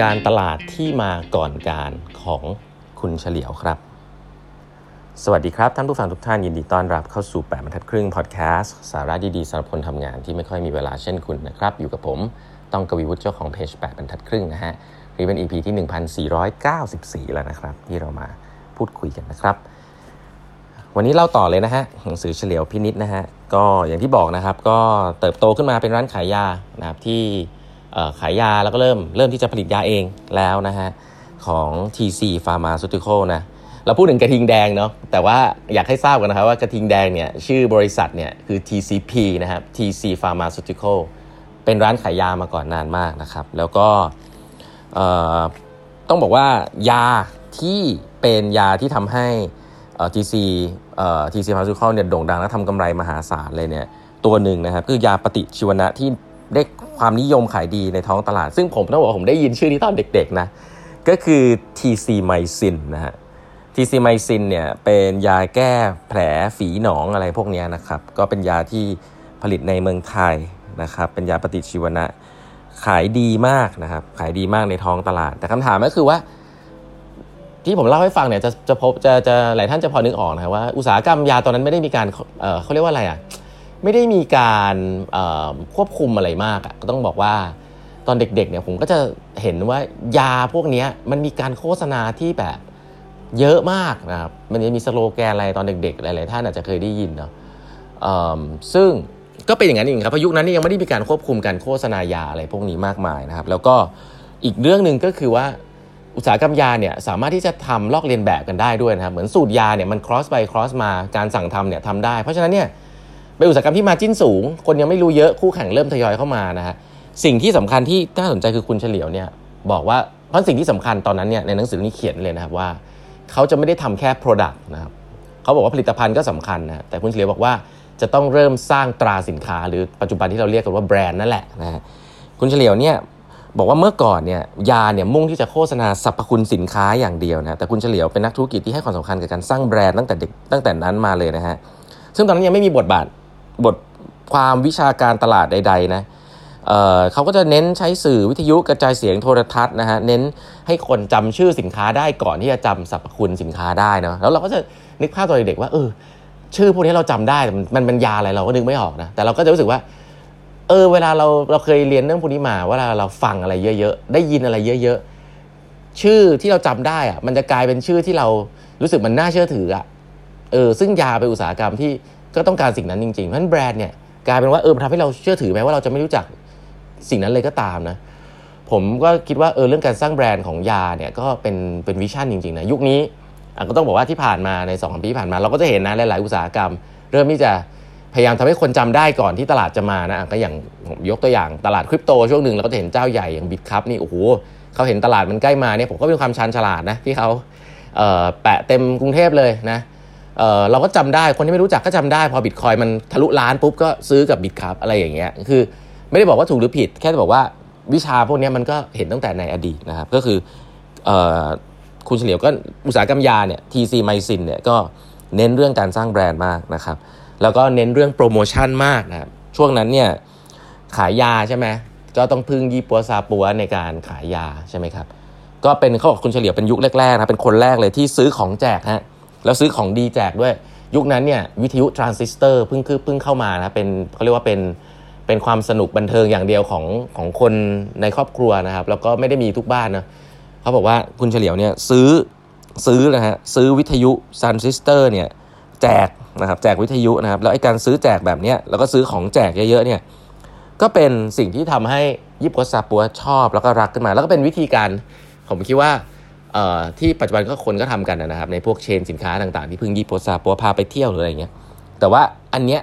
การตลาดที่มาก่อนการของคุณเฉลียวครับ สวัสดีครับท่านผู้ฟังทุกท่านยินดีต้อนรับเข้าสู่ 8บรรทัดครึ่งพอดแคสต์สาระดีๆสำหรับคนทำงานที่ไม่ค่อยมีเวลาเช่นคุณนะครับ อยู่กับผมต้องกวีวุฒิเจ้าของเพจ8บรรทัดครึ่งนะฮะนี่เป็น EP ที่ 1494 แล้วนะครับ ที่เรามาพูดคุยกันนะครับ วันนี้เล่าต่อเลยนะฮะหนังสือเฉลียวพินิษนะฮะก็อย่างที่บอกนะครับ ก็เติบโตขึ้นมาเป็นร้านขายยานะครับที่ ขายยาแล้วก็เริ่มเริ่มที่จะผลิตยาเองแล้วนะฮะของ TC Pharmaceutical นะเราพูดถึงกระทิงแดงเนาะแต่ว่าอยากให้ทราบกันนะครับว่ากระทิงแดงเนี่ยชื่อบริษัทเนี่ยคือ TCP นะครับ TC Pharmaceutical เป็นร้านขายยามาก่อนนานมากนะครับ แล้วก็ต้องบอกว่ายาที่เป็นยาที่ทำให้ TC TC Pharmaceutical เนี่ยโด่งดังและทำกำไรมหาศาลเลยเนี่ยตัวหนึ่งนะครับคือยาปฏิชีวนะที่ได้ ความนิยมขายดีในท้องตลาด ซึ่งผมต้องบอกผมได้ยินชื่อนี้ตอนเด็กๆนะ ก็คือ TC ไมซินนะฮะ TC ไมซินเนี่ยเป็นยาแก้แผลฝีหนองอะไรพวกนี้นะครับ ก็เป็นยาที่ผลิตในเมืองไทยนะครับ เป็นยาปฏิชีวนะขายดีมากนะครับ ขายดีมากในท้องตลาด แต่คำถามก็คือว่า ที่ผมเล่าให้ฟังเนี่ยจะจะพบจะจะหลายท่านจะพอนึกออกนะว่าอุตสาหกรรมยาตอนนั้นไม่ได้มีการเเขาเรียกว่าอะไรอะ ไม่ได้มีการควบคุมอะไรมากก็ต้องบอกว่าตอนเด็กๆเนี่ยผมก็จะเห็นว่ายาพวกนี้มันมีการโฆษณาที่แบบเยอะมากนะครับมันจะมีสโลแกนอะไรตอนเด็กๆหลายๆท่านอาจจะเคยได้ยินเนาะซึ่งก็เป็นอย่างนั้นเองครับพายุคนั้นยังไม่ได้มีการควบคุมการโฆษณายาอะไรพวกนี้มากมายนะครับ แล้วก็อีกเรื่องหนึ่งก็คือว่าอุตสาหกรรมยาเนี่ยสามารถที่จะทำลอกเลียนแบบกันได้ด้วยนะครับเหมือนสูตรยาเนี่ยมัน cross by cross มาการสั่งทำเนี่ยทำได้ เพราะฉะนั้นเนี่ย เป็นอุตสาหกรรมที่มาจิ้นสูง คนยังไม่รู้เยอะคู่แข่งเริ่มทยอยเข้ามานะฮะสิ่งที่สำคัญที่น่าสนใจคือคุณเฉลียวเนี่ยบอกว่าเพราะสิ่งที่สำคัญตอนนั้นเนี่ยในหนังสือนี้เขียนเลยนะครับว่า เขาจะไม่ได้ทำแค่ Product นะครับเขาบอกว่าผลิตภัณฑ์ก็สำคัญนะแต่คุณเฉลียวบอกว่าจะต้องเริ่มสร้างตราสินค้า หรือปัจจุบันที่เราเรียกกันว่าแบรนด์นั่นแหละนะฮะคุณเฉลียวเนี่ยบอกว่าเมื่อก่อนเนี่ยยาเนี่ยมุ่งที่จะโฆษณาสรรพคุณสินค้าอย่างเดียวนะแต่คุณเฉลียวเป็นนักธุรกิจที่ให้ความสำคัญกับการสร้างแบรนด์ตั้งแต่เด็กตั้งแต่นั้นมาเลยนะฮะซึ่งตอนนั้นยังไม่มีบทบาท บทความวิชาการตลาดใด ๆ นะเเขาก็จะเน้นใช้สื่อวิทยุกระจายเสียงโทรทัศน์นะฮะเน้นให้คนจำชื่อสินค้าได้ก่อนที่จะจำสรรพคุณสินค้าได้นะแล้วเราก็จะนึกภาพตัวเด็กว่าเออชื่อพวกนี้เราจำได้มันเป็นยาอะไรเราก็นึกไม่ออกนะแต่เราก็จะรู้สึกว่าเออเวลาเราเราเคยเรียนเรื่องพวกนี้มาว่าเราฟังอะไรเยอะๆได้ยินอะไรเยอะ ๆ ชื่อที่เราจำได้อะมันจะกลายเป็นชื่อที่เรารู้สึกมันน่าเชื่อถืออะเออซึ่งยาเป็นอุตสาหกรรมที่ ก็ต้องการสิ่งนั้นจริงๆ เพราะฉะนั้นแบรนด์เนี่ยกลายเป็นว่าเออทำให้เราเชื่อถือไหมว่าเราจะไม่รู้จักสิ่งนั้นเลยก็ตามนะผมก็คิดว่าเออเรื่องการสร้างแบรนด์ของยาเนี่ยก็เป็นเป็นวิชั่นจริงๆนะยุคนี้ก็ต้องบอกว่าที่ผ่านมาในสองปีผ่านมา เราก็จะเห็นนะหลายๆอุตสาหกรรม เริ่มที่จะพยายามทำให้คนจำได้ก่อนที่ตลาดจะมานะก็อย่างผมยกตัวอย่างตลาดคริปโตช่วงหนึ่งเราก็จะเห็นเจ้าใหญ่อย่าง Bitkub นี่โอ้โหเขาเห็นตลาดมันใกล้มาเนี่ยผมก็เป็นความชาญฉลาดนะที่เขาแปะเต็มกรุงเทพเลยนะเราก็จำได้คนที่ไม่รู้จักก็จำได้ พอบิตคอยน์มันทะลุล้านปุ๊บก็ซื้อกับ Bitkub อะไรอย่างเงี้ยคือไม่ได้บอกว่าถูกหรือผิด แค่บอกว่าวิชาพวกนี้มันก็เห็นตั้งแต่ในอดีตนะครับ ก็คือคุณเฉลียวก็อุตสาหกรรมยาเนี่ย TC Mycin เนี่ยก็เน้นเรื่องการสร้างแบรนด์มากนะครับ แล้วก็เน้นเรื่องโปรโมชั่นมากนะครับช่วงนั้นเนี่ยขายยาใช่ไหมก็ต้องพึ่งยี่ปั๊วซาปั๊วในการขายยาใช่ไหมครับก็เป็นเขาบอกคุณเฉลียวเป็นยุคแรกๆนะเป็นคนแรกเลยที่ซื้อของแจกฮะ แล้วซื้อของดีแจกด้วย ยุคนั้นเนี่ยวิทยุทรานซิสเตอร์เพิ่งคือเพิ่งเข้ามานะเป็นเขาเรียกว่าเป็นเป็นความสนุกบันเทิงอย่างเดียวของของคนในครอบครัวนะครับ แล้วก็ไม่ได้มีทุกบ้านนะเขาบอกว่าคุณเฉลียวเนี่ยซื้อซื้อนะฮะซื้อวิทยุทรานซิสเตอร์เนี่ยแจกนะครับแจกวิทยุนะครับแล้วไอ้การซื้อแจกแบบเนี้ยแล้วก็ซื้อของแจกเยอะๆเนี่ยก็เป็นสิ่งที่ทำให้ยี่ปั๊วซาปั๊วชอบแล้วก็รักขึ้นมา แล้วก็เป็นวิธีการผมคิดว่า ที่ปัจจุบันก็คนก็ทำกันนะครับในพวก chain สินค้าต่างๆที่พึ่งยี่ปั๊วซาปั๊วพาไปเที่ยวหรืออะไรเงี้ยแต่ว่าอันเนี้ย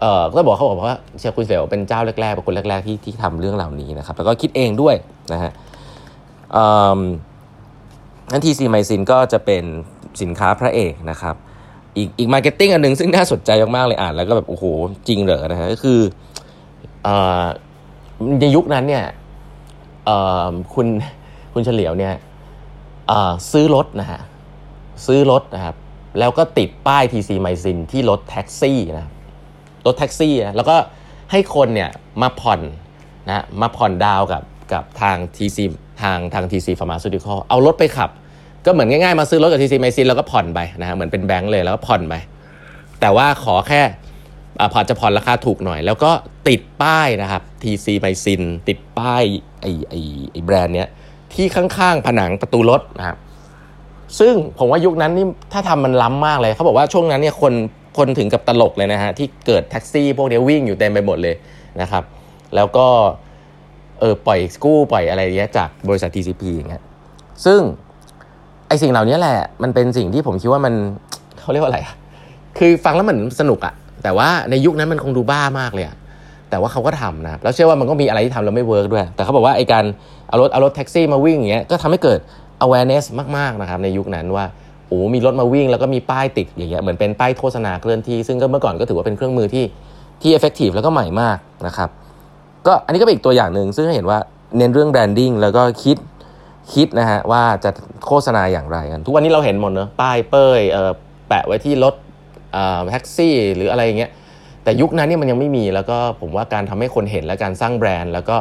เออก็บอกเขาบอกว่าเฉลียวคุณเฉลียวเป็นเจ้าแรกๆเป็นคนแรก ๆ ที่ที่ทำเรื่องเหล่านี้นะครับ แล้วก็คิดเองด้วยนะฮะนั่น TC Mycin ก็จะเป็นสินค้าพระเอกนะครับ อีกอีก marketing อันหนึ่งซึ่งน่าสนใจมากๆเลยอ่านแล้วก็แบบโอ้โหจริงเหรอนะฮะก็คือในยุคนั้นเนี่ยคุณคุณเฉลียวเนี่ย ซื้อรถนะฮะซื้อรถนะครับแล้วก็ติดป้าย TC ไมซินที่รถแท็กซี่นะรถแท็กซี่นะแล้วก็ให้คนเนี่ยมาผ่อนนะมาผ่อนดาวกับกับทาง TC ทางทาง TC Pharmaceutical เอารถไปขับ ก็เหมือนง่ายๆ มาซื้อรถกับ TC ไมซินแล้วก็ผ่อนไปนะฮะเหมือนเป็นแบงก์เลยแล้วก็ผ่อนไปแต่ว่าขอแค่ผ่อนจะผ่อนราคาถูกหน่อย แล้วก็ติดป้ายนะครับ TC ไมซินติดป้ายไอไอไอแบรนด์เนี้ย ที่ข้างๆผนังประตูรถนะครับซึ่งผมว่ายุคนั้นนี่ถ้าทำมันล้ำมากเลยเขาบอกว่าช่วงนั้นเนี่ยคนคนถึงกับตลกเลยนะฮะที่เกิดแท็กซี่พวกนี้วิ่งอยู่เต็มไปหมดเลยนะครับ แล้วก็เออปล่อยกู้ปล่อยอะไรเงี้ยจากบริษัท TCP อย่างเงี้ยซึ่งไอสิ่งเหล่านี้แหละ มันเป็นสิ่งที่ผมคิดว่ามันเขาเรียกว่าอะไร คือฟังแล้วเหมันสนุกอะแต่ว่าในยุคนั้นมันคงดูบ้ามากเลยอะ แต่ว่าเขาก็ทำนะแล้วเชื่อว่ามันก็มีอะไรที่ทำแล้วไม่ work ด้วย แต่เขาบอกว่าไอ้การเอารถเอารถแท็กซี่มาวิ่งอย่างเงี้ยก็ทำให้เกิด awareness มากๆนะครับในยุคนั้นว่าโอ้มีรถมาวิ่งแล้วก็มีป้ายติดอย่างเงี้ยเหมือนเป็นป้ายโฆษณาเคลื่อนที่ซึ่งก็เมื่อก่อนก็ถือว่าเป็นเครื่องมือที่ที่ effective แล้วก็ใหม่มากนะครับก็อันนี้ก็เป็นอีกตัวอย่างหนึ่งซึ่งเห็นว่าเน้นเรื่อง branding แล้วก็คิดคิดนะฮะว่าจะโฆษณาอย่างไรกัน ทุกวันนี้เราเห็นหมดเนอะป้ายเป้ยเออแปะไว้ที่รถแท็กซี่ หรืออะไรอย่างเงี้ย แต่ยุคนั้นนี่มันยังไม่มีแล้วก็ผมว่าการทำให้คนเห็นและการสร้างแบรนด์ แล้วก็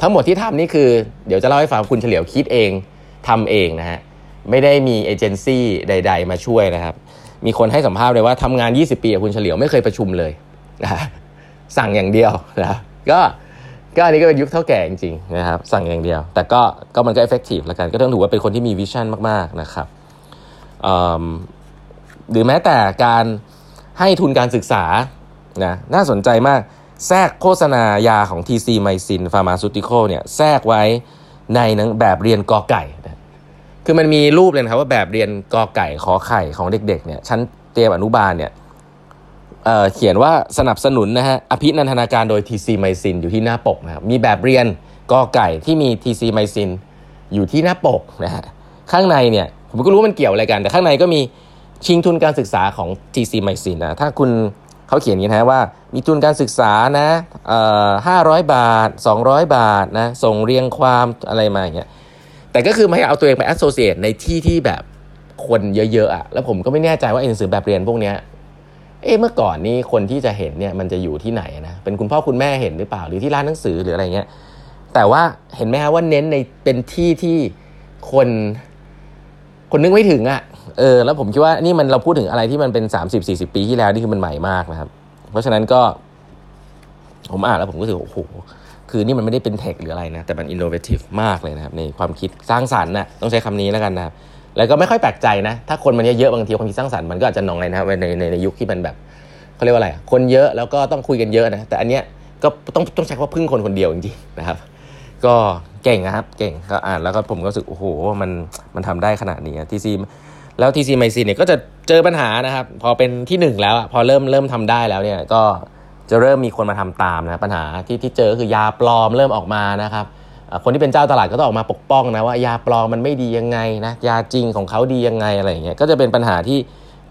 ทั้งหมดที่ทำนี่คือเดี๋ยวจะเล่าให้ฟังคุณเฉลียวคิดเองทำเองนะฮะไม่ได้มีเอเจนซี่ใด ๆ มาช่วยนะครับ มีคนให้สัมภาษณ์เลยว่าทำงาน 20 ปีกับคุณเฉลียวไม่เคยประชุมเลยนะสั่งอย่างเดียวนะก็ก็อันนี้ก็เป็นยุคเถ้าแก่จริงๆนะครับสั่งอย่างเดียว แต่ก็ก็มันก็ effective แล้วกันก็ต้องถือว่าเป็นคนที่มี vision มากๆนะครับหรือแม้แต่การให้ทุนการศึกษา นะน่าสนใจมากแทรกโฆษณายาของ TC ไมซินฟาร์มาซูติคอลเนี่ยแทรกไว้ในหนังสือแบบเรียนกอไก่ คือมันมีรูปเลยนะครับว่าแบบเรียนกอไก่ขอไข่ของเด็กๆเนี่ยชั้นเตรียมอนุบาลเนี่ยเขียนว่าสนับสนุนนะฮะอภินันทนาการโดย TC ไมซินอยู่ที่หน้าปกนะครับมีแบบเรียนกอไก่ที่มี TC Mycinอยู่ที่หน้าปกนะฮะข้างในเนี่ยผมก็รู้มันเกี่ยวอะไรกัน แต่ข้างในก็มีชิงทุนการศึกษาของ TC ไมซินนะถ้าคุณ เขาเขียนอย่างนี้นะว่า มีทุนการศึกษานะห้าร้อยบาท 200 บาทนะส่งเรียงความอะไรมาอย่างเงี้ยแต่ก็คือไม่เอาตัวเองไปแอสโซเชตในที่ที่แบบคนเยอะๆอะแล้วผมก็ไม่แน่ใจว่าหนังสือแบบเรียนพวกเนี้ยเอ๊ะเมื่อก่อนนี้คนที่จะเห็นเนี่ยมันจะอยู่ที่ไหนนะเป็นคุณพ่อคุณแม่เห็นหรือเปล่าหรือที่ร้านหนังสือหรืออะไรเงี้ยแต่ว่าเห็นไหมฮะว่าเน้นในเป็นที่ที่คน คนนึกไม่ถึงอะ่ะ เออแล้วผมคิดว่านี่มันเราพูดถึงอะไรที่มันเป็น 30-40 ปีที่แล้วนี่คือมันใหม่มากนะครับ เพราะฉะนั้นก็ผมอ่านแล้วผมก็รู้สึกโอ้โหคือนี่มันไม่ได้เป็นเทคหรืออะไรนะ แต่มันอินโนเวทีฟมากเลยนะครับในความคิดสร้างสรรค์นะต้องใช้คำนี้แล้วกันนะครับแล้วก็ไม่ค่อยแปลกใจนะ ถ้าคนมันเยอะๆบางทีความคิดสร้างสรรค์มันก็อาจจะน้อยนะครับในในในยุคที่มันแบบเขาเรียกว่าอะไร คนเยอะแล้วก็ต้องคุยกันเยอะนะ แต่อันเนี้ยก็ต้องต้องใช้คว่าพึ่งคนคนเดียวจริงๆนะครับ ก็เก่งนะครับ เก่งก็อ่านแล้วก็ผมก็รู้สึกโอ้โหมันมันทำได้ขนาดนี้ทีซี แล้วทีซีไมซีเนี่ยก็จะเจอปัญหานะครับ พอเป็นที่หนึ่งแล้วพอเริ่มเริ่มทำได้แล้วเนี่ยก็จะเริ่มมีคนมาทำตามนะปัญหาที่ที่เจอคือยาปลอมเริ่มออกมานะครับคนที่เป็นเจ้าตลาดก็ต้องออกมาปกป้องนะว่ายาปลอมมันไม่ดียังไงนะยาจริงของเขาดียังไงอะไรอย่างเงี้ยก็จะเป็นปัญหาที่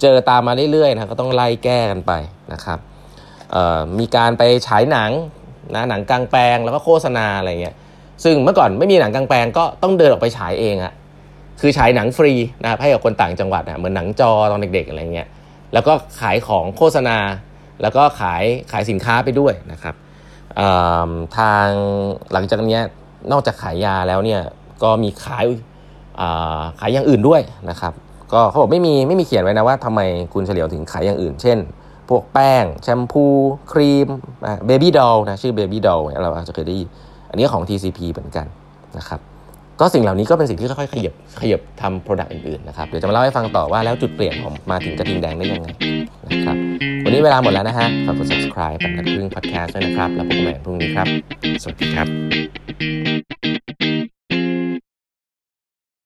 เจอตามมาเรื่อยๆนะก็ต้องไล่แก้กันไปนะครับมีการไปฉายหนังนะหนังกลางแปลงแล้วก็โฆษณาอะไรเงี้ยซึ่งเมื่อก่อนไม่มีหนังกลางแปลงก็ต้องเดินออกไปฉายเองอะ คือฉายหนังฟรีนะครับให้กับคนต่างจังหวัดนะเหมือนหนังจอตอนเด็กๆอะไรเงี้ยแล้วก็ขายของโฆษณา แล้วก็ขายขายสินค้าไปด้วยนะครับทางหลังจากนี้นอกจากขายยาแล้วเนี่ยก็มีขายขายอย่างอื่นด้วยนะครับก็เขาบอกไม่มีไม่มีเขียนไว้นะว่าทำไมคุณเฉลียวถึงขายอย่างอื่น เช่น พวกแป้ง แชมพู ครีมเบบี้ดอลนะชื่อเบบี้ดอลเราอาจจะเคยได้ยินอันนี้ของ TCP เหมือนกันนะครับ ก็สิ่งเหล่านี้ก็เป็นสิ่งที่ค่อยๆขยับขยับทำ product อื่นๆนะครับเดี๋ยวจะมาเล่าให้ฟังต่อว่าแล้วจุดเปลี่ยนของมาถึงกระทิงแดงได้ยังไงนะครับวันนี้เวลาหมดแล้วนะฮะฝากกด subscribe แปดบรรทัดครึ่ง podcast ด้วยนะครับ แล้วพบกันใหม่พรุ่งนี้ครับ สวัสดีครับ